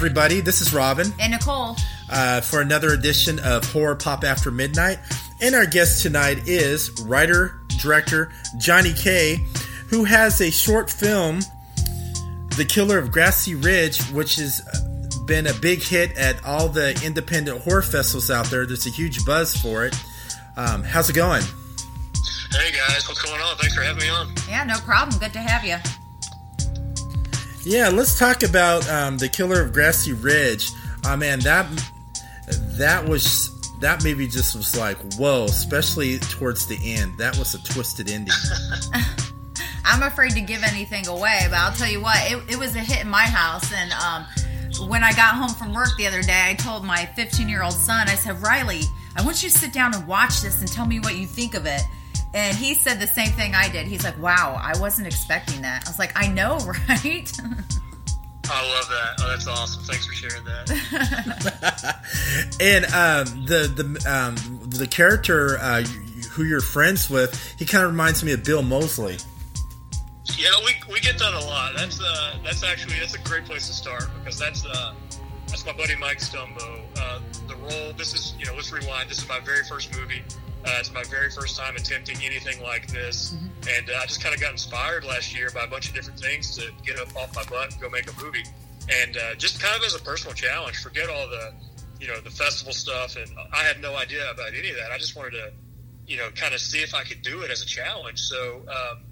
Everybody. This is Robin And Nicole. uh, for another edition of Horror Pop After Midnight. And our guest tonight is writer, director Johnny Kay, who has a short film, The Killer of Grassy Ridge, which has been a big hit at all the independent horror festivals out there. There's a huge buzz for it. Um, how's it going? Hey guys, what's going on? Thanks for having me on. Yeah, no problem. Good to have you. Yeah, let's talk about um, the Killer of Grassy Ridge. Oh man, that that was that maybe just was like whoa, especially towards the end. That was a twisted ending. I'm afraid to give anything away, but I'll tell you what, it, it was a hit in my house. And um, when I got home from work the other day, I told my 15 year old son, I said, Riley, I want you to sit down and watch this and tell me what you think of it. And he said the same thing I did. He's like, wow, I wasn't expecting that. I was like, I know, right? I love that. Oh, that's awesome. Thanks for sharing that. and um, the the um, the character uh, who you're friends with, he kind of reminds me of Bill Moseley. yeah, we, we get that a lot. That's uh that's actually that's a great place to start because that's uh that's my buddy Mike Stumbo. Uh, the role. This is you know let's rewind. This is my very first movie. Uh, it's my very first time attempting anything like this, and uh, I just kind of got inspired last year by a bunch of different things to get up off my butt and go make a movie, and uh, just kind of as a personal challenge. Forget all the, you know, the festival stuff, and I had no idea about any of that. I just wanted to, you know, kind of see if I could do it as a challenge. So um,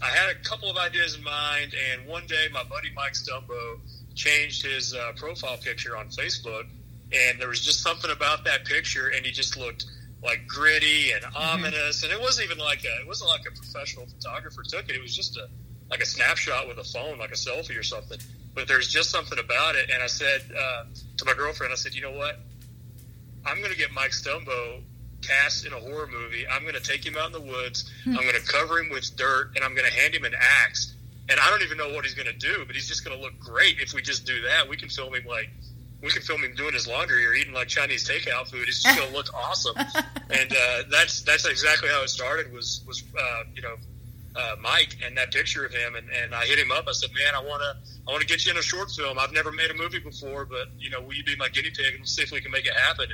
I had a couple of ideas in mind, and one day my buddy Mike Stumbo changed his uh, profile picture on Facebook, and there was just something about that picture, and he just looked like gritty and ominous, and it wasn't even like a it wasn't like a professional photographer took it. It was just a like a snapshot with a phone, like a selfie or something. But there's just something about it, and I said uh, to my girlfriend, I said, you know what? I'm going to get Mike Stumbo cast in a horror movie. I'm going to take him out in the woods. I'm going to cover him with dirt, and I'm going to hand him an axe. And I don't even know what he's going to do, but he's just going to look great if we just do that. We can film him like we can film him doing his laundry or eating like Chinese takeout food. It's just going to look awesome. And uh, that's that's exactly how it started. Was was uh, you know uh, Mike and that picture of him, and, and I hit him up. I said, "Man, I want to I want to get you in a short film. I've never made a movie before, but you know, will you be my guinea pig and see if we can make it happen?"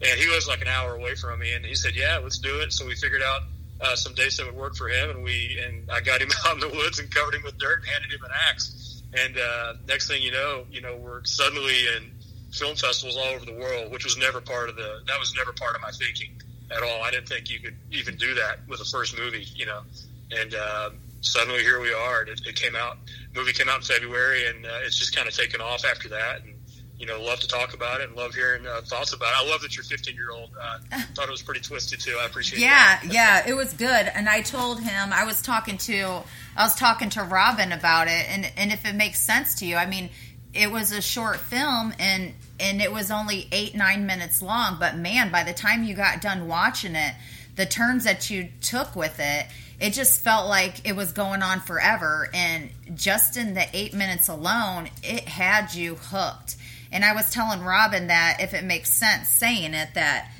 And he was like an hour away from me, and he said, "Yeah, let's do it." So we figured out uh, some dates that would work for him, and we and I got him out in the woods and covered him with dirt and handed him an axe. And uh, next thing you know, you know, we're suddenly in film festivals all over the world, which was never part of the that was never part of my thinking at all. I didn't think you could even do that with a first movie, you know. And uh, suddenly here we are. It, it came out. Movie came out in February, and uh, it's just kind of taken off after that. And you know, love to talk about it and love hearing uh, thoughts about it. I love that your 15 year old uh, thought it was pretty twisted too. I appreciate yeah, that. yeah, it was good. And I told him I was talking to I was talking to Robin about it, and and if it makes sense to you, I mean, it was a short film, and and it was only eight nine minutes long. But man, by the time you got done watching it, the turns that you took with it, it just felt like it was going on forever. And just in the eight minutes alone, it had you hooked. And I was telling Robin that if it makes sense saying it, that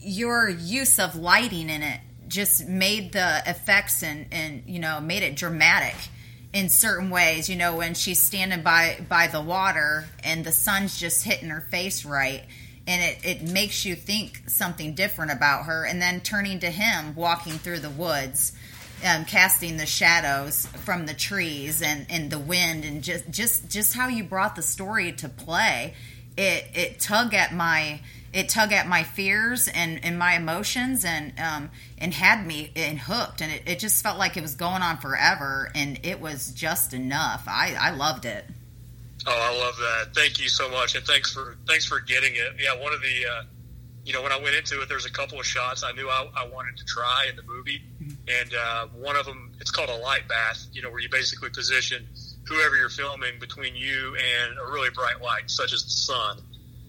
your use of lighting in it just made the effects and, and you know made it dramatic in certain ways you know when she's standing by by the water and the sun's just hitting her face right and it, it makes you think something different about her and then turning to him walking through the woods um, casting the shadows from the trees and, and the wind and just just just how you brought the story to play it it tug at my it tug at my fears and, and my emotions and um, and had me and hooked and it, it just felt like it was going on forever and it was just enough I, I loved it Oh, I love that. Thank you so much, and thanks for thanks for getting it. Yeah, one of the, uh, you know, when I went into it, there's a couple of shots I knew I, I wanted to try in the movie, and uh, one of them it's called a light bath. You know, where you basically position whoever you're filming between you and a really bright light, such as the sun,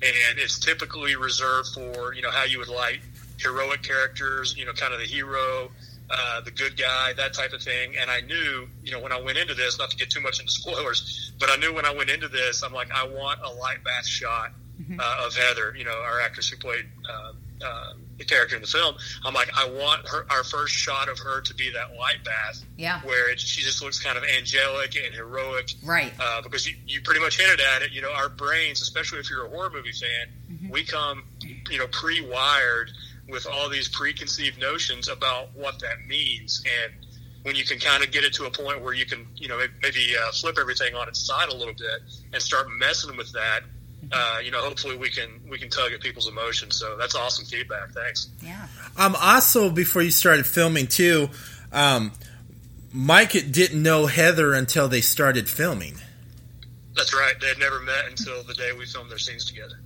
and it's typically reserved for you know how you would like heroic characters, you know, kind of the hero, uh, the good guy, that type of thing. And I knew, you know, when I went into this, not to get too much into spoilers, but I knew when I went into this, I'm like, I want a light bath shot uh, of Heather, you know, our actress who played uh, the character in the film. I'm like, I want her, our first shot of her to be that light bath, Yeah. where it, she just looks kind of angelic and heroic, Right. uh, because you, you pretty much hinted at it. You know, our brains, especially if you're a horror movie fan, we come, you know, pre-wired with all these preconceived notions about what that means, and when you can kind of get it to a point where you can, you know, maybe uh, flip everything on its side a little bit and start messing with that. Uh, you know, hopefully we can we can tug at people's emotions. So that's awesome feedback. Thanks. Yeah. Um, also, before you started filming, too, um, Mike didn't know Heather until they started filming. That's right. They had never met until the day we filmed their scenes together.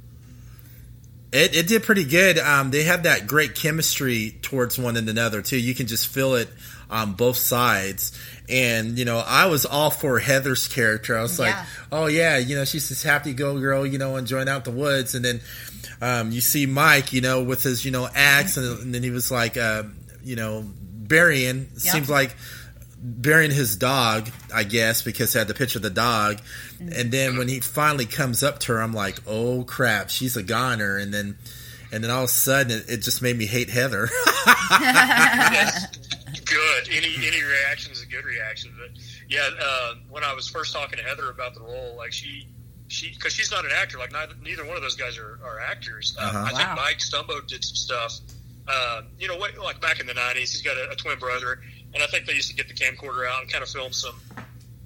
It, it did pretty good. Um, they have that great chemistry towards one and another too. You can just feel it on both sides. And you know, I was all for Heather's character. I was like, oh yeah, you know, she's this happy go girl, you know, enjoying out the woods. And then um, you see Mike, you know, with his you know axe, and, and then he was like, uh, you know, burying. Yeah. Seems like burying his dog, I guess, because he had the picture of the dog. And then when he finally comes up to her, I'm like, oh crap, she's a goner. And then, and then all of a sudden, it, it just made me hate Heather. good. Any any reaction is a good reaction. But yeah, uh, when I was first talking to Heather about the role, like she she because she's not an actor. Like neither neither one of those guys are, are actors. Uh, Uh-huh. I Wow. think Mike Stumbo did some stuff. Uh, you know, what, like back in the '90s, he's got a, a twin brother, and I think they used to get the camcorder out and kind of film some,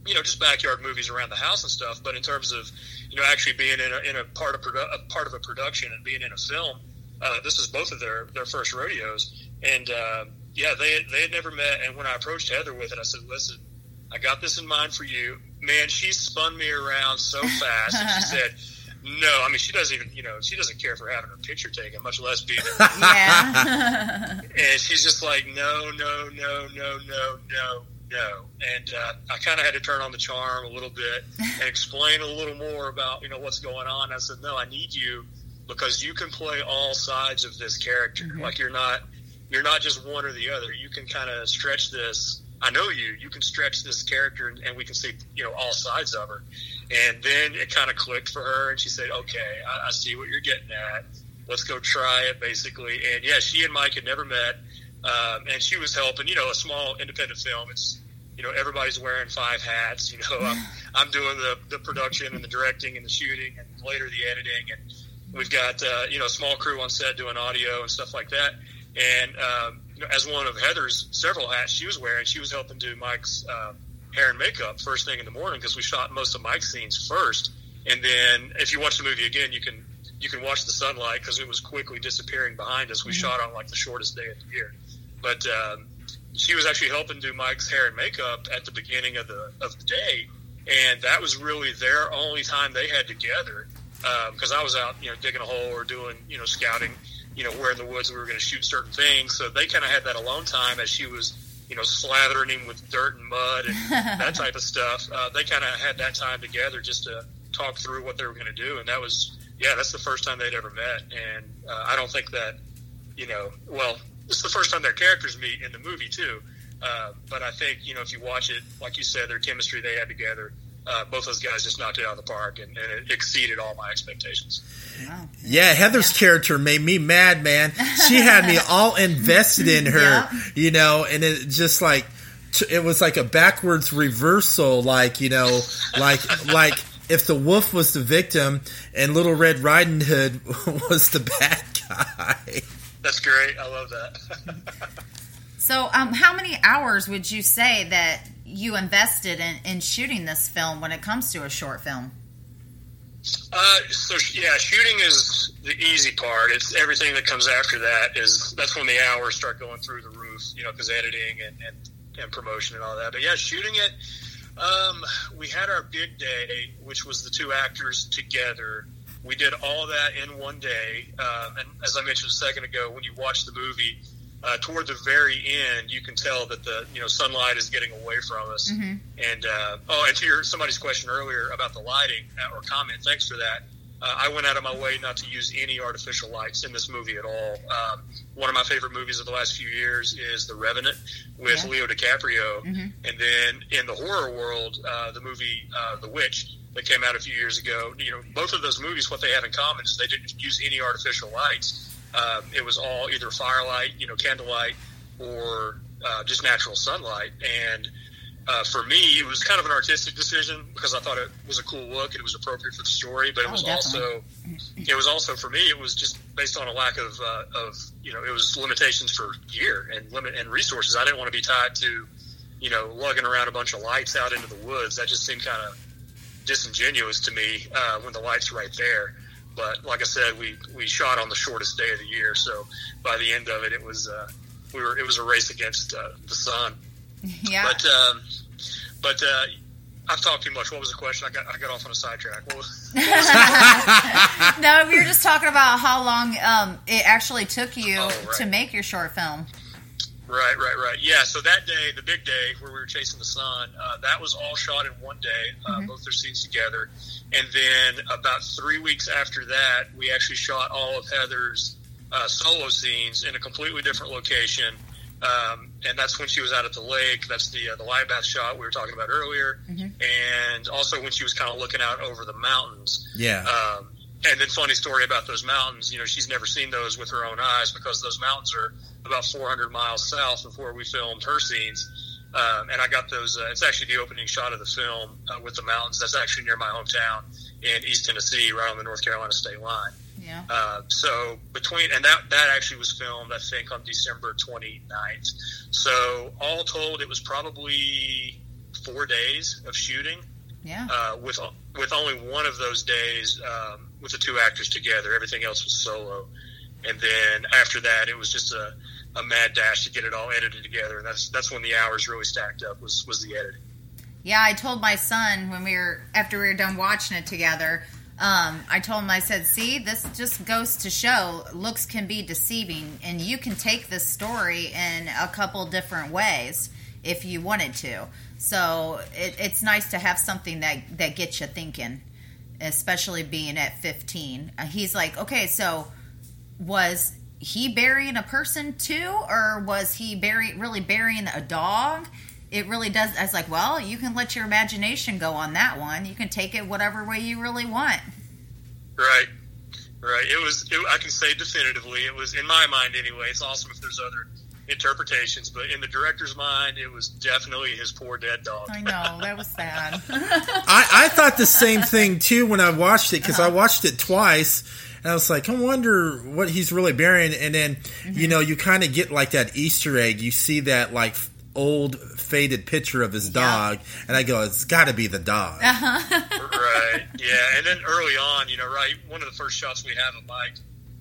you know, just backyard movies around the house and stuff. But in terms of, you know, actually being in a, in a part of produ- a part of a production and being in a film, uh, this is both of their their first rodeos. And uh, yeah, they had, they had never met. And when I approached Heather with it, I said, "Listen, I got this in mind for you." Man, she spun me around so fast, and she said. No, I mean she doesn't even you know she doesn't care for having her picture taken, much less being. in Yeah. and she's just like, no, no, no, no, no, no, no. And uh, I kind of had to turn on the charm a little bit and explain a little more about, you know, what's going on. I said, no, I need you because you can play all sides of this character. Like you're not, you're not just one or the other. You can kind of stretch this. I know you. You can stretch this character, and, and we can see, you know, all sides of her. And then it kind of clicked for her, and she said, "Okay, I, I see what you're getting at. Let's go try it." Basically, and yeah, she and Mike had never met, um, and she was helping. You know, a small independent film. It's you know everybody's wearing five hats. You know, I'm, I'm doing the the production and the directing and the shooting, and later the editing, and we've got uh, you know a small crew on set doing audio and stuff like that. And um, as one of Heather's several hats she was wearing, she was helping do Mike's uh, hair and makeup first thing in the morning because we shot most of Mike's scenes first. And then if you watch the movie again, you can you can watch the sunlight because it was quickly disappearing behind us. We shot on like the shortest day of the year, but um, she was actually helping do Mike's hair and makeup at the beginning of the of the day, and that was really their only time they had together because I was out, you know, digging a hole or doing, you know, scouting, you know, where in the woods we were going to shoot certain things. So they kind of had that alone time as she was, you know, slathering him with dirt and mud and that type of stuff. Uh, they kind of had that time together just to talk through what they were going to do, and that was, yeah, that's the first time they'd ever met, and uh, I don't think that, you know, well, it's the first time their characters meet in the movie too. Uh, but I think you know if you watch it, like you said, their chemistry they had together, uh, both those guys just knocked it out of the park, and, and it exceeded all my expectations. Wow. Yeah, Heather's character made me mad, man. She had me all invested in her, Yeah. you know, and it just like it was like a backwards reversal, like you know, like like if the wolf was the victim and Little Red Riding Hood was the bad guy. That's great. I love that. So, um, how many hours would you say that you invested in, in shooting this film when it comes to a short film? Uh, so yeah, shooting is the easy part. It's everything that comes after that is that's when the hours start going through the roof. You know, because editing and, and and promotion and all that. But yeah, shooting it. Um, we had our big day, which was the two actors together. We did all that in one day. Um, and as I mentioned a second ago, when you watch the movie, uh, toward the very end, you can tell that the you know sunlight is getting away from us. And uh, oh, and to your somebody's question earlier about the lighting uh, or comment, thanks for that. uh, I went out of my way not to use any artificial lights in this movie at all. Um, one of my favorite movies of the last few years is The Revenant with Yeah. Leo DiCaprio, Mm-hmm. and then in the horror world, uh, the movie uh, The Witch that came out a few years ago. You know, both of those movies, what they have in common is they didn't use any artificial lights. Um, it was all either firelight, you know, candlelight, or uh, just natural sunlight. And uh, for me, it was kind of an artistic decision because I thought it was a cool look. And it was appropriate for the story, but it Oh, was definitely. also it was also for me. It was just based on a lack of uh, of you know it was limitations for gear and limit and resources. I didn't want to be tied to you know lugging around a bunch of lights out into the woods. That just seemed kind of disingenuous to me uh, when the lights right there. But like I said, we we shot on the shortest day of the year, so by the end of it, it was uh, we were it was a race against uh, the sun. Yeah. But um, but uh, I've talked too much. What was the question? I got I got off on a sidetrack. What was, no, we were just talking about how long um, it actually took you Oh, right. to make your short film. Right, right, right. Yeah. So that day, the big day where we were chasing the sun, uh, that was all shot in one day, uh, both their scenes together. And then about three weeks after that, we actually shot all of Heather's uh, solo scenes in a completely different location. Um, and that's when she was out at the lake. That's the uh, the light bath shot we were talking about earlier. And also when she was kind of looking out over the mountains. Yeah. Um, and then funny story about those mountains. You know, she's never seen those with her own eyes because those mountains are about 400 miles south of where we filmed her scenes. Um, and I got those. Uh, it's actually the opening shot of the film uh, with the mountains. That's actually near my hometown in East Tennessee, right on the North Carolina state line. Yeah. Uh, so between and that that actually was filmed, I think, on December 29th. So all told, it was probably four days of shooting Yeah. uh, with with only one of those days um, with the two actors together. Everything else was solo, and then after that, it was just a, a mad dash to get it all edited together. And that's that's when the hours really stacked up. Was was the editing. Yeah, I told my son when we were after we were done watching it together. Um, I told him, I said, "See, this just goes to show looks can be deceiving, and you can take this story in a couple different ways if you wanted to. So it, it's nice to have something that that gets you thinking, especially being at 15." Uh, he's like, "Okay, so was he burying a person too, or was he bury really burying a dog?" It really does. I was like, well, you can let your imagination go on that one. You can take it whatever way you really want. Right, right. It was. It, I can say definitively, it was in my mind anyway. It's awesome if there's other interpretations, but in the director's mind, it was definitely his poor dead dog. I know that was sad. I, I thought the same thing too when I watched it because I uh-huh. watched it twice. And I was like, I wonder what he's really burying. And then, you know, you kind of get like that Easter egg. You see that like old faded picture of his dog. And I go, it's got to be the dog. right. Yeah. And then early on, you know, right, one of the first shots we have of Mike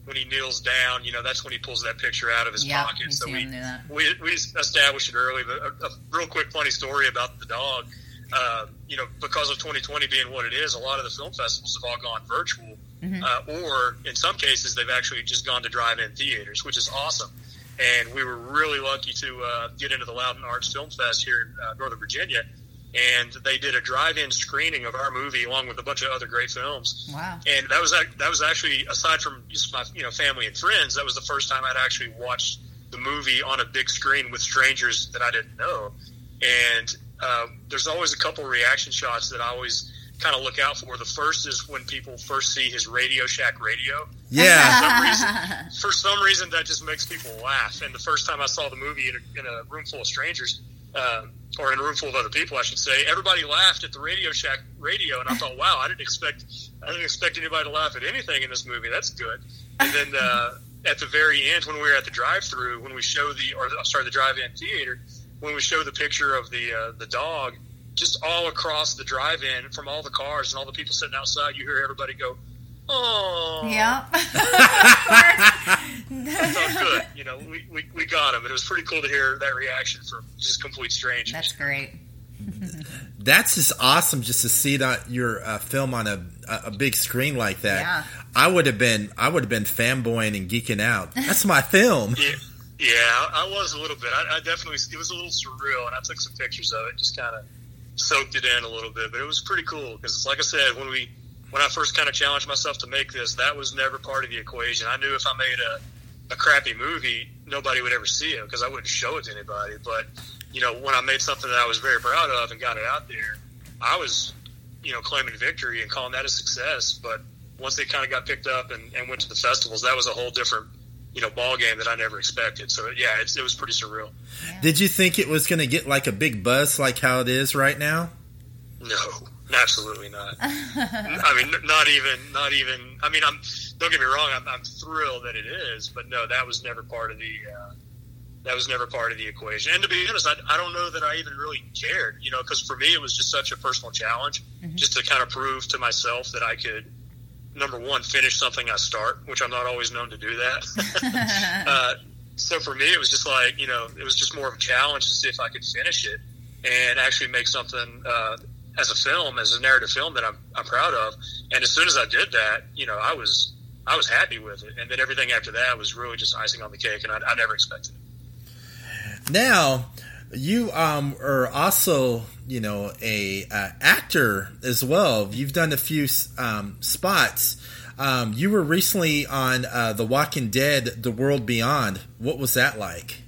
when he kneels down, you know, that's when he pulls that picture out of his Yeah, pocket. you So we, him do that. we we established it early. But a, a real quick funny story about the dog. Uh, you know, because of 2020 being what it is, a lot of the film festivals have all gone virtual, Mm-hmm. uh, or in some cases, they've actually just gone to drive-in theaters, which is awesome. And we were really lucky to uh, get into the Loudoun Arts Film Fest here in uh, Northern Virginia, and they did a drive-in screening of our movie along with a bunch of other great films. Wow. And that was that was actually aside from just my you know family and friends, that was the first time I'd actually watched the movie on a big screen with strangers that I didn't know. And uh, there's always a couple reaction shots that I always kind of look out for. The first is when people first see his Radio Shack radio. Yeah. For some reason, for some reason, that just makes people laugh. And the first time I saw the movie in a, in a room full of strangers, uh, or in a room full of other people, I should say, everybody laughed at the Radio Shack radio, and I thought, wow, I didn't expect, I didn't expect anybody to laugh at anything in this movie. That's good. And then uh, at the very end, when we were at the drive-through, when we show the, or sorry, the drive-in theater, when we show the picture of the uh, the dog, just all across the drive-in from all the cars and all the people sitting outside, you hear everybody go, "Oh, Yeah. felt good." You know, we, we, we got him, and it was pretty cool to hear that reaction from just complete strangers. That's great. That's just awesome just to see that your uh, film on a, a a big screen like that. Yeah. I would have been I would have been fanboying and geeking out. That's my film. Yeah, yeah, I, I was a little bit. I, I definitely it was a little surreal, and I took some pictures of it, just kind of soaked it in a little bit. But it was pretty cool because, like I said, when we when I first kind of challenged myself to make this, that was never part of the equation. I knew if I made a, a crappy movie, nobody would ever see it because I wouldn't show it to anybody. But you know, when I made something that I was very proud of and got it out there, I was, you know, claiming victory and calling that a success. But once they kind of got picked up and, and went to the festivals, that was a whole different, you know, ball game that I never expected. So yeah, it was pretty surreal. Yeah. Did you think it was going to get like a big buzz like how it is right now? No, absolutely not. I mean, not even, not even. I mean, I'm. Don't get me wrong. I'm, I'm thrilled that it is, but no, that was never part of the. Uh, that was never part of the equation. And to be honest, I, I don't know that I even really cared, you know, because for me it was just such a personal challenge, mm-hmm. just to kind of prove to myself that I could, number one, finish something I start, which I'm not always known to do that. uh, so for me, it was just like, you know, it was just more of a challenge to see if I could finish it and actually make something uh, as a film, as a narrative film that I'm, I'm proud of. And as soon as I did that, you know, I was I was happy with it. And then everything after that was really just icing on the cake, and I, I never expected it. Now, you um, are also, you know, a uh, actor as well. You've done a few um, spots. Um, you were recently on uh, The Walking Dead: The World Beyond. What was that like?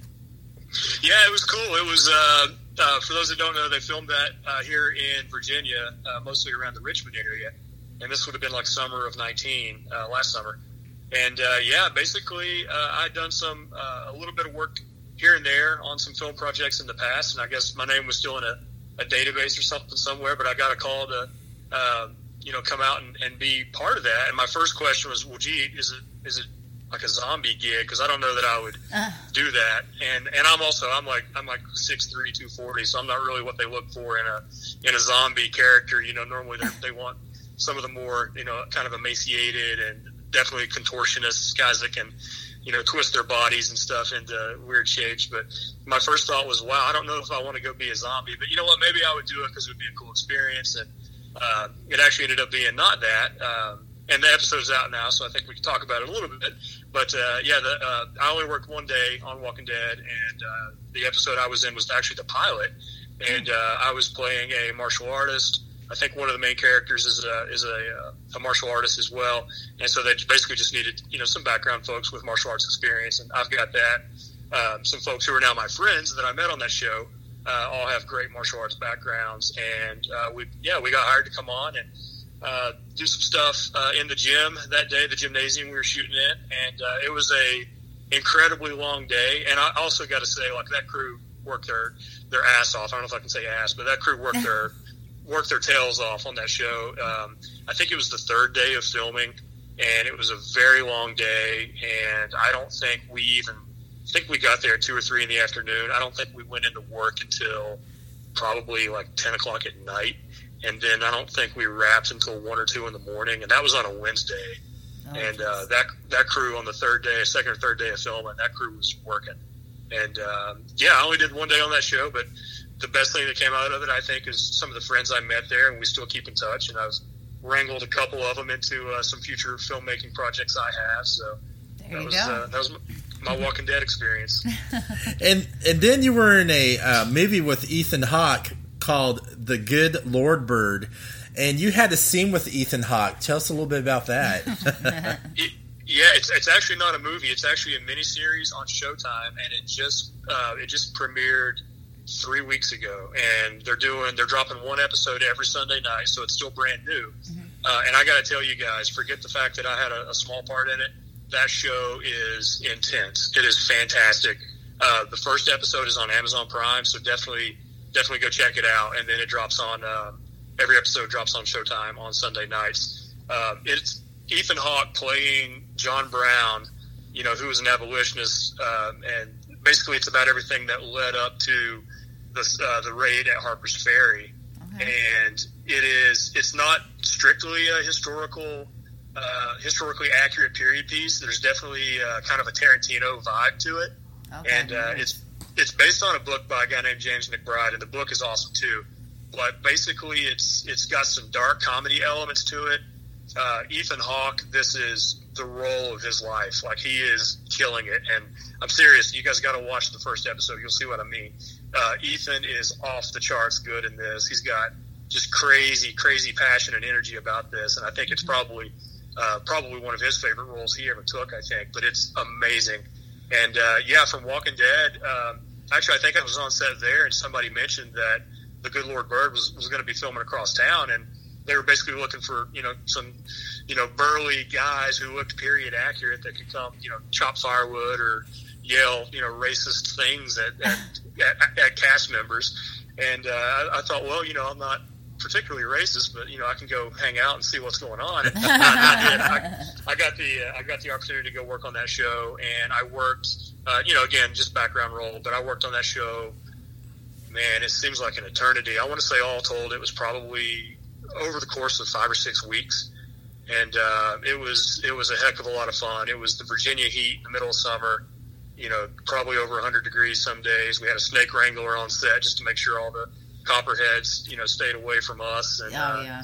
Yeah, it was cool. It was. Uh, uh, for those that don't know, they filmed that uh, here in Virginia, uh, mostly around the Richmond area, and this would have been like summer of '19, last summer. And yeah, basically, I'd done some a little bit of work here and there on some film projects in the past, and I guess my name was still in a, a database or something somewhere. But I got a call to, uh, you know, come out and, and be part of that. And my first question was, "Well, gee, is it is it like a zombie gig? Because I don't know that I would uh. do that." And and I'm also I'm like I'm like six three two forty, so I'm not really what they look for in a in a zombie character. You know, normally they want some of the more you know kind of emaciated and definitely contortionists, guys that can you know, twist their bodies and stuff into weird shapes. But my first thought was, wow, I don't know if I want to go be a zombie. But you know what? Maybe I would do it because it would be a cool experience. And uh, it actually ended up being not that. Um, and the episode's out now, so I think we can talk about it a little bit. But uh, yeah, the, uh, I only worked one day on Walking Dead, and uh, the episode I was in was actually the pilot. And uh, I was playing a martial artist I think one of the main characters is a is a, a martial artist as well, and so they basically just needed you know some background folks with martial arts experience, and I've got that. Um, some folks who are now my friends that I met on that show uh, all have great martial arts backgrounds, and uh, we yeah we got hired to come on and uh, do some stuff uh, in the gym that day, the gymnasium we were shooting in, and uh, it was a incredibly long day. And I also got to say, like that crew worked their their ass off. I don't know if I can say ass, but that crew worked their worked their tails off on that show. Um, I think it was the third day of filming, and it was a very long day. And I don't think we even I think we got there at two or three in the afternoon. I don't think we went into work until probably like ten o'clock at night, and then I don't think we wrapped until one or two in the morning, and that was on a Wednesday. Oh, and uh, that that crew on the third day, second or third day of filming, that crew was working. And um, yeah, I only did one day on that show, but the best thing that came out of it, I think, is some of the friends I met there, and we still keep in touch. And I've wrangled a couple of them into uh, some future filmmaking projects I have. So there that was uh, that was my Walking Dead experience. and and then you were in a uh, movie with Ethan Hawke called The Good Lord Bird, and you had a scene with Ethan Hawke. Tell us a little bit about that. it, yeah, it's, it's actually not a movie. It's actually a miniseries on Showtime, and it just uh, it just premiered three weeks ago, and they're doing they're dropping one episode every Sunday night, so it's still brand new. Mm-hmm. Uh, and I got to tell you guys, forget the fact that I had a, a, small part in it. That show is intense. It is fantastic. Uh, the first episode is on Amazon Prime, so definitely definitely go check it out. And then it drops on uh, every episode drops on Showtime on Sunday nights. Uh, it's Ethan Hawke playing John Brown, you know, who is an abolitionist, um, and basically it's about everything that led up to the uh, the raid at Harper's Ferry, okay. and it is it's not strictly a historical. Uh, historically accurate period piece. There's definitely uh, kind of a Tarantino vibe to it, okay. and uh, it's it's based on a book by a guy named James McBride, and the book is awesome too. But basically, it's it's got some dark comedy elements to it. Uh, Ethan Hawke, this is the role of his life. Like he is killing it, and I'm serious. You guys got to watch the first episode. You'll see what I mean uh, Ethan is off the charts good in this. He's got just crazy, crazy passion and energy about this, and I think it's probably uh, probably one of his favorite roles he ever took. I think, but it's amazing. And uh, yeah, from Walking Dead. Um, actually, I think I was on set there, and somebody mentioned that the Good Lord Bird was, was going to be filming across town, and they were basically looking for you know some you know burly guys who looked period accurate that could come you know chop firewood or yell you know racist things at at, at, at cast members. And uh, I, I thought, well, you know, I'm not particularly racist, but you know, I can go hang out and see what's going on. And I. I, I got the uh, I got the opportunity to go work on that show, and I worked, uh, you know, again, just background role, but I worked on that show. Man, it seems like an eternity. I want to say, all told, it was probably over the course of five or six weeks, and uh, it was it was a heck of a lot of fun. It was the Virginia heat in the middle of summer. You know, probably over 100 degrees some days. We had a snake wrangler on set just to make sure all the copperheads, you know, stayed away from us. And, oh uh, yeah.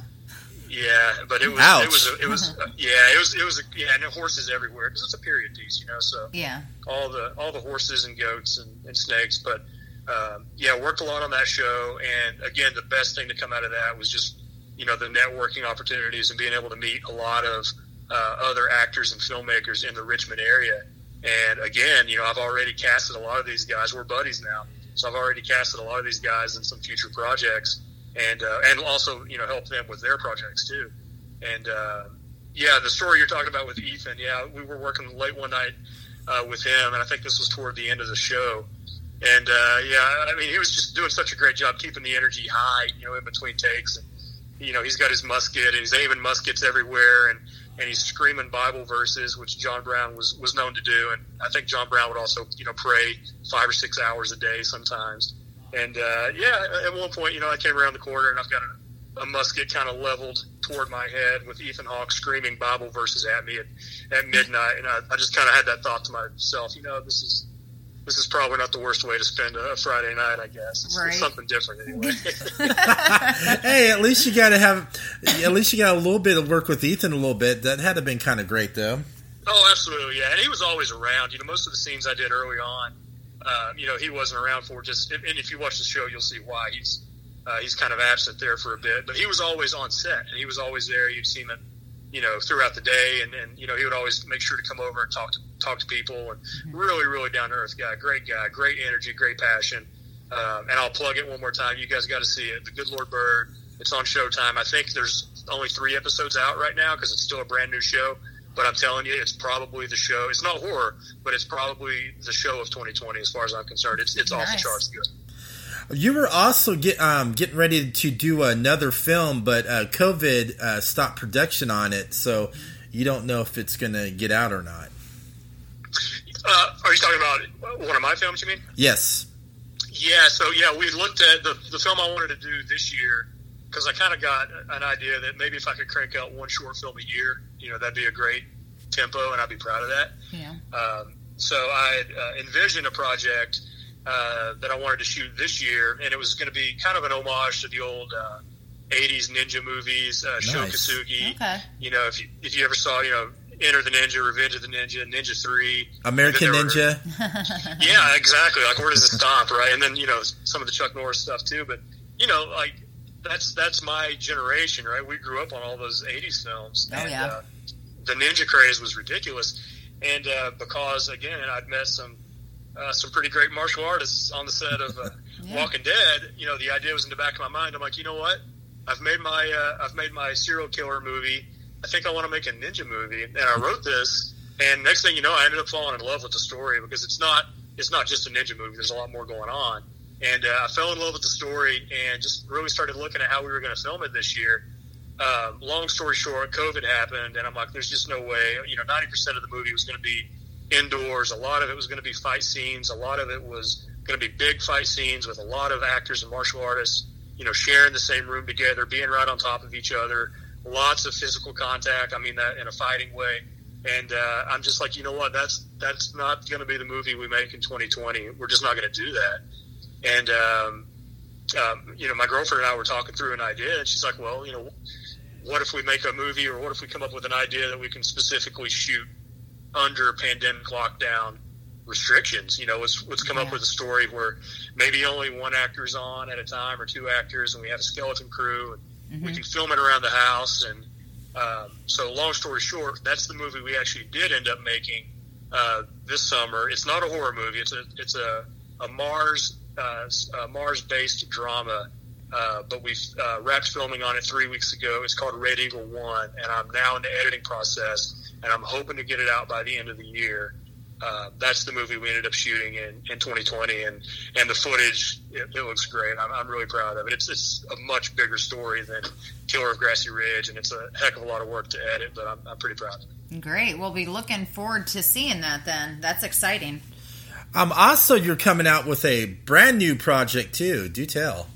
Yeah, but it was Ouch. it was a, it was uh, yeah it was it was a, yeah and horses everywhere because it's a period piece, you know. So Yeah. all the all the horses and goats and, and snakes, but um, yeah, worked a lot on that show. And again, the best thing to come out of that was just you know the networking opportunities and being able to meet a lot of uh, other actors and filmmakers in the Richmond area. And again, you know, I've already casted a lot of these guys. We're buddies now, so I've already casted a lot of these guys in some future projects, and uh, and also you know help them with their projects too. And uh, yeah, the story you're talking about with Ethan, yeah, we were working late one night uh, with him, and I think this was toward the end of the show. And uh, yeah, I mean, he was just doing such a great job keeping the energy high, you know, in between takes. And you know, he's got his musket, and he's aiming muskets everywhere, and and he's screaming Bible verses, which John Brown was was known to do. And I think John Brown would also, you know, pray five or six hours a day sometimes. And uh, yeah, at one point, you know, I came around the corner, and I've got a, a musket kind of leveled toward my head with Ethan Hawke screaming Bible verses at me at, at midnight, and I, I just kind of had that thought to myself, you know, this is this is probably not the worst way to spend a Friday night, I guess. It's, Right. it's something different anyway. hey, at least you got to have, at least you got a little bit of work with Ethan a little bit. That had to have been kind of great, though. oh, absolutely, yeah. And he was always around. You know, most of the scenes I did early on, uh, you know, he wasn't around for just. And if you watch the show, you'll see why he's uh, he's kind of absent there for a bit. But he was always on set, and he was always there. You'd see him, you know, throughout the day, and, and you know, he would always make sure to come over and talk to talk to people. And really, really down to earth guy, great guy, great energy, great passion. Um, and I'll plug it one more time. You guys got to see it. The Good Lord Bird. It's on Showtime. I think there's only three episodes out right now because it's still a brand new show. But I'm telling you, it's probably the show. It's not horror, but it's probably the show of 2020 as far as I'm concerned. It's it's off the charts good. You were also get, um, getting ready to do another film, but uh, COVID uh, stopped production on it, so you don't know if it's going to get out or not. Uh, are you talking about one of my films? You mean? Yes. Yeah, so yeah, we looked at the, the film I wanted to do this year because I kind of got an idea that maybe if I could crank out one short film a year, you know, that'd be a great tempo, and I'd be proud of that. Yeah. Um, so I uh, envisioned a project uh, that I wanted to shoot this year, and it was going to be kind of an homage to the old uh, '80s ninja movies, uh, Sho Nice. Kosugi. Okay. You know, if you, if you ever saw, you know, Enter the Ninja, Revenge of the Ninja, Ninja Three, American And then there were- Ninja. yeah, exactly. Like, where does it stop, right? And then you know some of the Chuck Norris stuff too. But you know, like that's that's my generation, right? We grew up on all those '80s films. Oh, and, yeah. Uh, the ninja craze was ridiculous, and uh, because again, I'd met some uh, some pretty great martial artists on the set of uh, Yeah. Walking Dead. You know, the idea was in the back of my mind. I'm like, you know what? I've made my uh, I've made my serial killer movie. I think I want to make a ninja movie, and I wrote this. And next thing you know, I ended up falling in love with the story because it's not it's not just a ninja movie. There's a lot more going on. And uh, I fell in love with the story and just really started looking at how we were going to film it this year. Um, long story short, COVID happened, and I'm like, there's just no way. You know, 90% of the movie was going to be indoors. A lot of it was going to be fight scenes. A lot of it was going to be big fight scenes with a lot of actors and martial artists, you know, sharing the same room together, being right on top of each other. Lots of physical contact. I mean that in a fighting way. And uh, I'm just like, you know what? That's that's not going to be the movie we make in 2020. We're just not going to do that. And um, um, you know, my girlfriend and I were talking through an idea, and she's like, "Well, you know, what if we make a movie, or what if we come up with an idea that we can specifically shoot under pandemic lockdown restrictions. You know, let's let's come up with a story where maybe only one actor's on at a time or two actors, and we have a skeleton crew, and Mm-hmm. we can film it around the house. And um, so, long story short, that's the movie we actually did end up making uh, this summer. It's not a horror movie. It's a it's a, a Mars uh, Mars based drama. Uh, but we uh, wrapped filming on it three weeks ago. It's called Red Eagle One, and I'm now in the editing process, and I'm hoping to get it out by the end of the year. Uh, that's the movie we ended up shooting in, in 2020, and and the footage it, it looks great. I'm, I'm really proud of it. It's it's a much bigger story than Killer of Grassy Ridge, and it's a heck of a lot of work to edit, but I'm, I'm pretty proud of it. Great. We'll be looking forward to seeing that then. That's exciting. Um, also, you're coming out with a brand new project too. Do tell.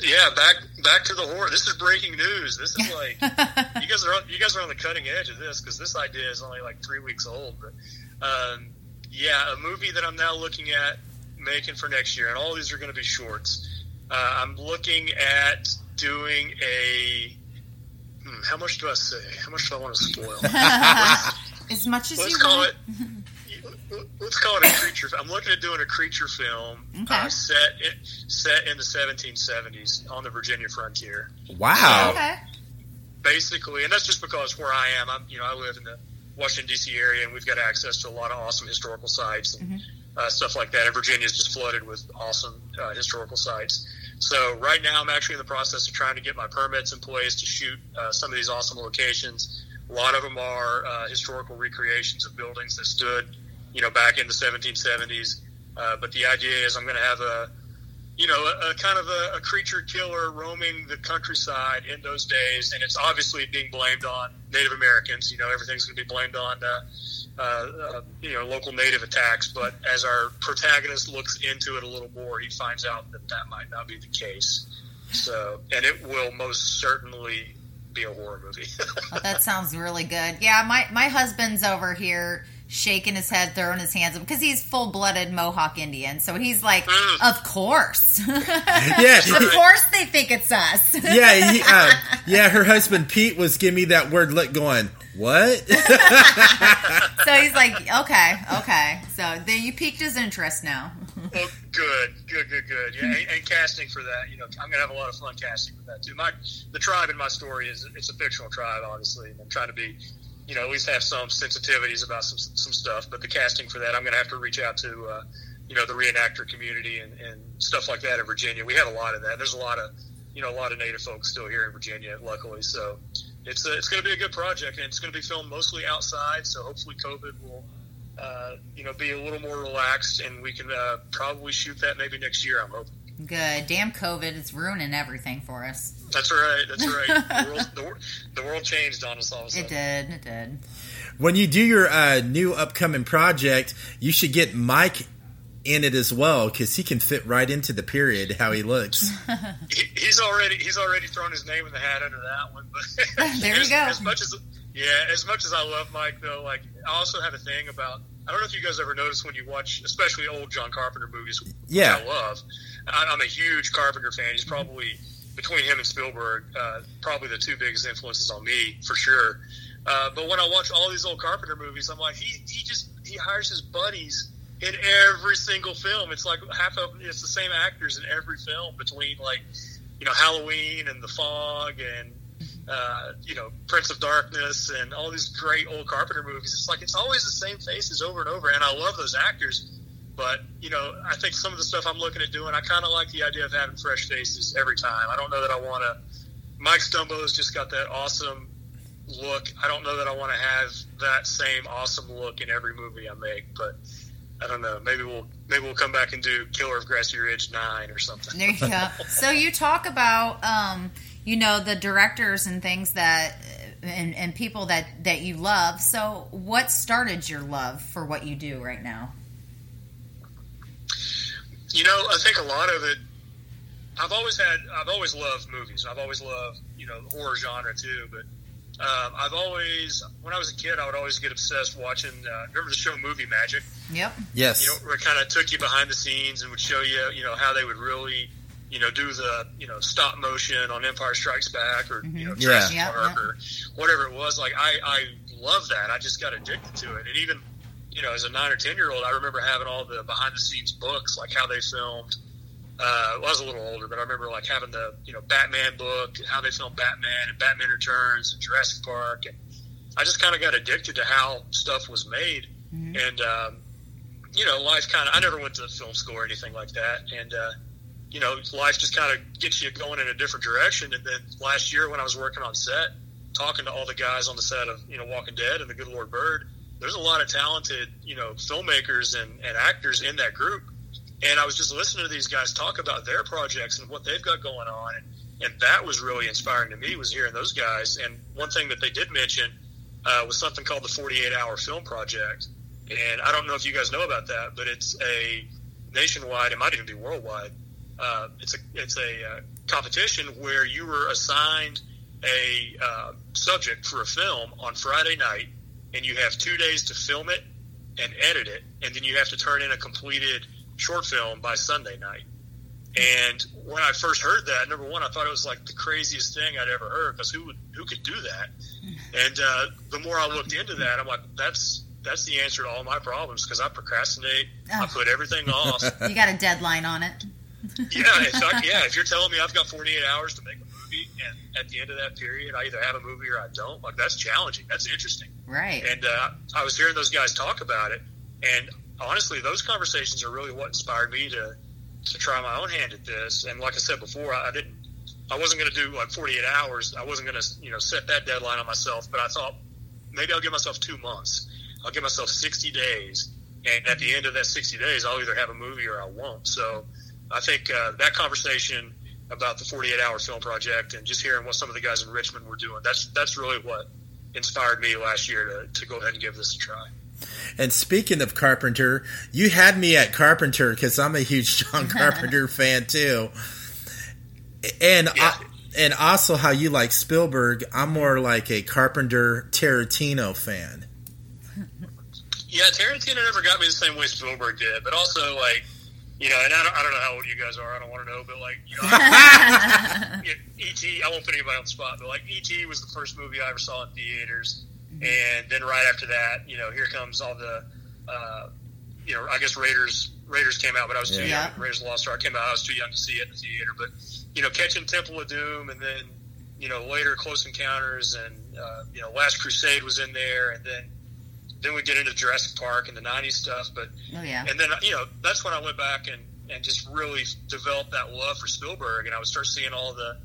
Yeah, back back to the horror. This is breaking news. This is like you guys are on, you guys are on the cutting edge of this because this idea is only like three weeks old. But um, yeah, a movie that I'm now looking at making for next year, and all these are going to be shorts. Uh, I'm looking at doing a. Hmm, how much do I say? How much do I want to spoil? As much as Let's you call want. it. Let's call it a creature. I'm looking at doing a creature film Okay. uh, set in, set in the 1770s on the Virginia frontier. Wow. Okay. Basically, and that's just because where I am. I'm you know I live in the Washington D.C. area, and we've got access to a lot of awesome historical sites and uh, stuff like that. And Virginia's just flooded with awesome uh, historical sites. So right now, I'm actually in the process of trying to get my permits in place to shoot uh, some of these awesome locations. A lot of them are uh, historical recreations of buildings that stood, you know, back in the 1770s. Uh, but the idea is I'm going to have a, you know, a, a kind of a, a creature killer roaming the countryside in those days, and it's obviously being blamed on Native Americans. You know, everything's going to be blamed on, uh, uh, uh, you know, local Native attacks. But as our protagonist looks into it a little more, he finds out that that might not be the case. So, and it will most certainly be a horror movie. Well, that sounds really good. Yeah, my my husband's over here shaking his head, throwing his hands up because he's full blooded Mohawk Indian. So he's like, Mm. "Of course, Yeah. of course they think it's us." yeah, he, uh, yeah. Her husband Pete was giving me that word look, going, "What?" so he's like, "Okay, okay." So then you piqued his interest now. Oh, good, good, good, good. Yeah, and, and casting for that, you know, I'm gonna have a lot of fun casting for that too. My the tribe in my story is it's a fictional tribe, obviously, and I'm trying to be, you know, at least have some sensitivities about some some stuff. But the casting for that, I'm gonna have to reach out to, uh, you know, the reenactor community and, and stuff like that in Virginia. We have a lot of that. There's a lot of, you know, a lot of Native folks still here in Virginia, luckily. So it's a, it's going to be a good project, and it's going to be filmed mostly outside. So hopefully, COVID will uh, you know, be a little more relaxed, and we can uh, probably shoot that maybe next year. I'm hoping. Good. Damn COVID, it's ruining everything for us. That's right. That's right. the, world, the, the world changed on us all of a sudden. It did. It did. when you do your uh, new upcoming project, you should get Mike in it as well because he can fit right into the period how he looks. He, he's already he's already thrown his name in the hat under that one. But There you as, go. As much as yeah, as much as I love Mike though, like I also have a thing about. I don't know if you guys ever notice when you watch, especially old John Carpenter movies, which Yeah. I love. I'm a huge Carpenter fan. He's probably between him and Spielberg, uh, probably the two biggest influences on me for sure. Uh, but when I watch all these old Carpenter movies, I'm like, he he just he hires his buddies in every single film. It's like half of it's the same actors in every film between like you know Halloween and The Fog and uh, you know Prince of Darkness and all these great old Carpenter movies. It's like it's always the same faces over and over, and I love those actors. But you know, I think some of the stuff I'm looking at doing, I kind of like the idea of having fresh faces every time. I don't know that I want to. Mike Stumbo's just got that awesome look. I don't know that I want to have that same awesome look in every movie I make, but I don't know. Maybe we'll maybe we'll come back and do Killer of Grassy Ridge nine or something. There you go. so you talk about, um, you know, the directors and things that, and, and people that that you love. So what started your love for what you do right now? You know, I think a lot of it. I've always had. I've always loved movies. I've always loved you know the horror genre too. But um, I've always, when I was a kid, I would always get obsessed watching. Uh, remember the show Movie Magic? Yep. Yes. You know, where it kind of took you behind the scenes and would show you, you know, how they would really, you know, do the, you know, stop motion on Empire Strikes Back or you know Yeah. Jurassic Yeah, Park yeah. or whatever it was. Like I, I love that. I just got addicted to it, and even you know, as a nine or ten year old, I remember having all the behind the scenes books, like how they filmed. Uh, well, I was a little older, but I remember like having the you know Batman book, how they filmed Batman and Batman Returns and Jurassic Park, and I just kind of got addicted to how stuff was made, mm-hmm. and um, you know, life kind of. I never went to film school or anything like that, and uh, you know, life just kind of gets you going in a different direction. And then last year when I was working on set, talking to all the guys on the set of you know Walking Dead and The Good Lord Bird, there's a lot of talented you know filmmakers and, and actors in that group. And I was just listening to these guys talk about their projects and what they've got going on, and, and that was really inspiring to me. Was hearing those guys. And one thing that they did mention uh, was something called the 48 Hour Film Project. And I don't know if you guys know about that, but it's a nationwide. It might even be worldwide uh, it's a it's a uh, competition where you were assigned a uh, subject for a film on Friday night, and you have two days to film it and edit it, and then you have to turn in a completed short film by Sunday night. And when I first heard that, number one, I thought it was like the craziest thing I'd ever heard because who would who could do that? And uh, the more I looked into that, I'm like, that's that's the answer to all my problems because I procrastinate. Oh. I put everything off. You got a deadline on it yeah, if I, yeah. If you're telling me I've got 48 hours to make a movie, and at the end of that period, I either have a movie or I don't, like that's challenging. That's interesting, right? And uh, I was hearing those guys talk about it, and honestly, those conversations are really what inspired me to to try my own hand at this. And like I said before, I didn't, I wasn't going to do like 48 hours. I wasn't going to, you know, set that deadline on myself. But I thought maybe I'll give myself two months. I'll give myself 60 days, and at the end of that 60 days, I'll either have a movie or I won't. So I think uh, that conversation about the 48 hour film project and just hearing what some of the guys in Richmond were doing, that's, that's really what inspired me last year to, to go ahead and give this a try. And speaking of Carpenter, you had me at Carpenter because I'm a huge John Carpenter fan too. And yeah. I, and also how you like Spielberg, I'm more like a Carpenter Tarantino fan. Yeah, Tarantino never got me the same way Spielberg did, but also like you know, and I don't, I don't know how old you guys are. I don't want to know, but like, you know, E.T. I won't put anybody on the spot, but like E.T. was the first movie I ever saw in theaters, mm-hmm. and then right after that, you know, here comes all the, uh, you know, I guess Raiders Raiders came out, but I was too yeah. young. Raiders of the Lost Ark came out, I was too young to see it in the theater. But you know, catching Temple of Doom, and then you know later Close Encounters, and uh, you know Last Crusade was in there, and then then we get into Jurassic Park and the '90s stuff. But oh, yeah. and then you know that's when I went back and and just really developed that love for Spielberg, and I would start seeing all the.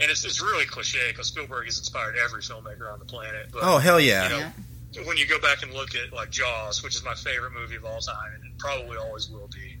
And it's, it's really cliche because Spielberg has inspired every filmmaker on the planet. But, oh hell yeah! You know, yeah. When you go back and look at like Jaws, which is my favorite movie of all time, and it probably always will be.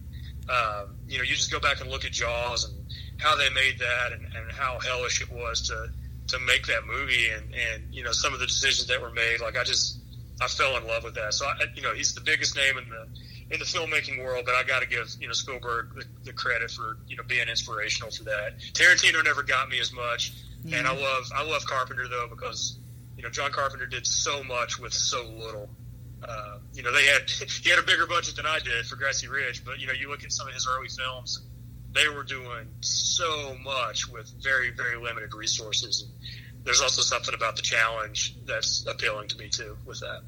Um, you know, you just go back and look at Jaws and how they made that, and, and how hellish it was to to make that movie, and and you know some of the decisions that were made. Like I just I fell in love with that. So I, you know, he's the biggest name in the in the filmmaking world, but I got to give you know Spielberg the, the, credit for you know being inspirational for that. Tarantino never got me as much, yeah. and I love I love Carpenter though because you know John Carpenter did so much with so little. Uh, you know, they had he had a bigger budget than I did for Grassy Ridge, but you know, you look at some of his early films, they were doing so much with very very limited resources. And, there's also something about the challenge that's appealing to me too with that.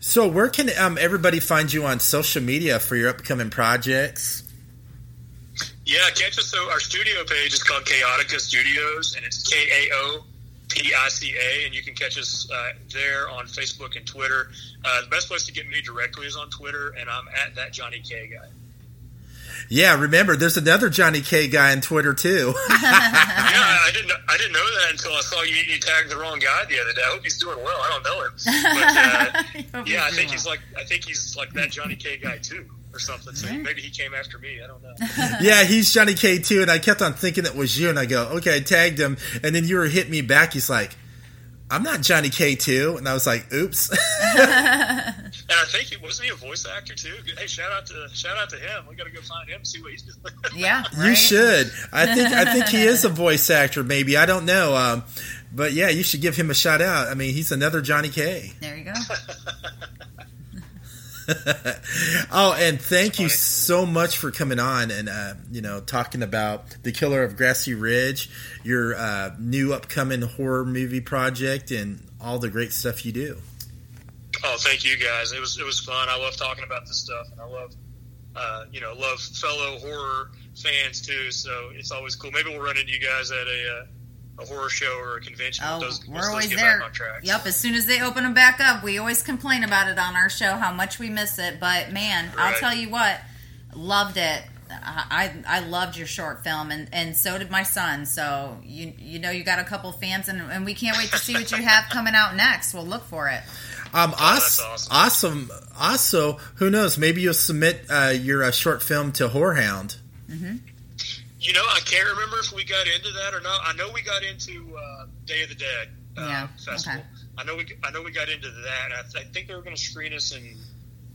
So, where can um, everybody find you on social media for your upcoming projects? Yeah, catch us. So, our studio page is called Chaotica Studios, and it's K A O P I C A, and you can catch us uh, there on Facebook and Twitter. Uh, the best place to get me directly is on Twitter, and I'm at that Johnny K guy. Yeah, remember, there's another Johnny K guy on Twitter too. yeah, I didn't. I didn't know that until I saw you, you tagged the wrong guy the other day. I hope he's doing well. I don't know him, but uh, yeah, I think he's like. I think he's like that Johnny K guy too, or something. So maybe he came after me. I don't know. yeah, he's Johnny K too, and I kept on thinking it was you, and I go, okay, I tagged him, and then you were hitting me back. He's like. I'm not Johnny K too, And I was like, oops. and I think he wasn't he a voice actor too? Hey, shout out to shout out to him. We got to go find him, see what he's doing. yeah, right? you should. I think I think he is a voice actor. Maybe I don't know. Um, but yeah, you should give him a shout out. I mean, he's another Johnny K. There you go. oh, and thank you so much for coming on and uh, you know talking about the Killer of Grassy Ridge, your uh, new upcoming horror movie project, and all the great stuff you do. Oh, thank you guys. It was it was fun. I love talking about this stuff, and I love uh, you know love fellow horror fans too. So it's always cool. Maybe we'll run into you guys at a. A horror show or a convention. Oh, those, we're always get there. back on track. Yep, as soon as they open them back up, we always complain about it on our show how much we miss it. But man, I'll tell you what, loved it. I, I I loved your short film, and, and so did my son. So you you know you got a couple fans, and, and we can't wait to see what you have coming out next. We'll look for it. Um, that's awesome. awesome. awesome. Also, who knows? Maybe you'll submit uh, your uh, short film to Horrorhound. You know, I can't remember if we got into that or not. I know we got into uh, Day of the Dead uh, Yeah, festival. okay. I know we I know we got into that. I, th- I think they were going to screen us in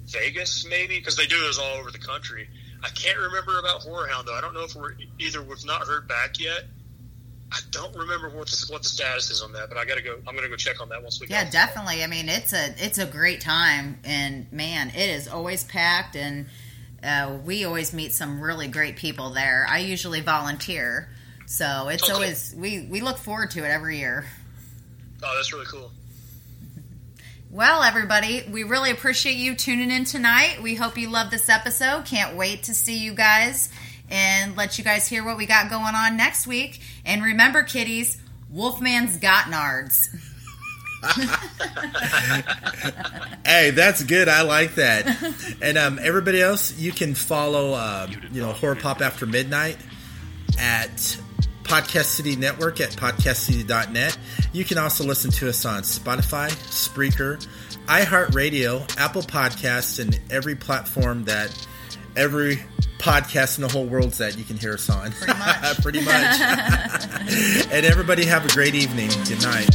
Vegas, maybe because they do those all over the country. I can't remember about Horrorhound though. I don't know if we're either we've not heard back yet. I don't remember what the what the status is on that, but I got to go. I'm going to go check on that once we. Yeah, definitely. I mean, it's a it's a great time, and man, it is always packed, and uh, we always meet some really great people there. I usually volunteer, so it's Oh, cool. always we we look forward to it every year. Oh, that's really cool. Well, everybody, we really appreciate you tuning in tonight. We hope you love this episode. Can't wait to see you guys and let you guys hear what we got going on next week. And remember, kiddies, Wolfman's got nards. Hey, that's good. I like that. and um, everybody else, you can follow, uh, you know, Horror Pop After Midnight at Podcast City Network at podcastcity.net. You can also listen to us on Spotify, Spreaker, iHeartRadio, Apple Podcasts, and every platform that every podcast in the whole world's that you can hear us on. Pretty much. Pretty much. and everybody have a great evening. Good night.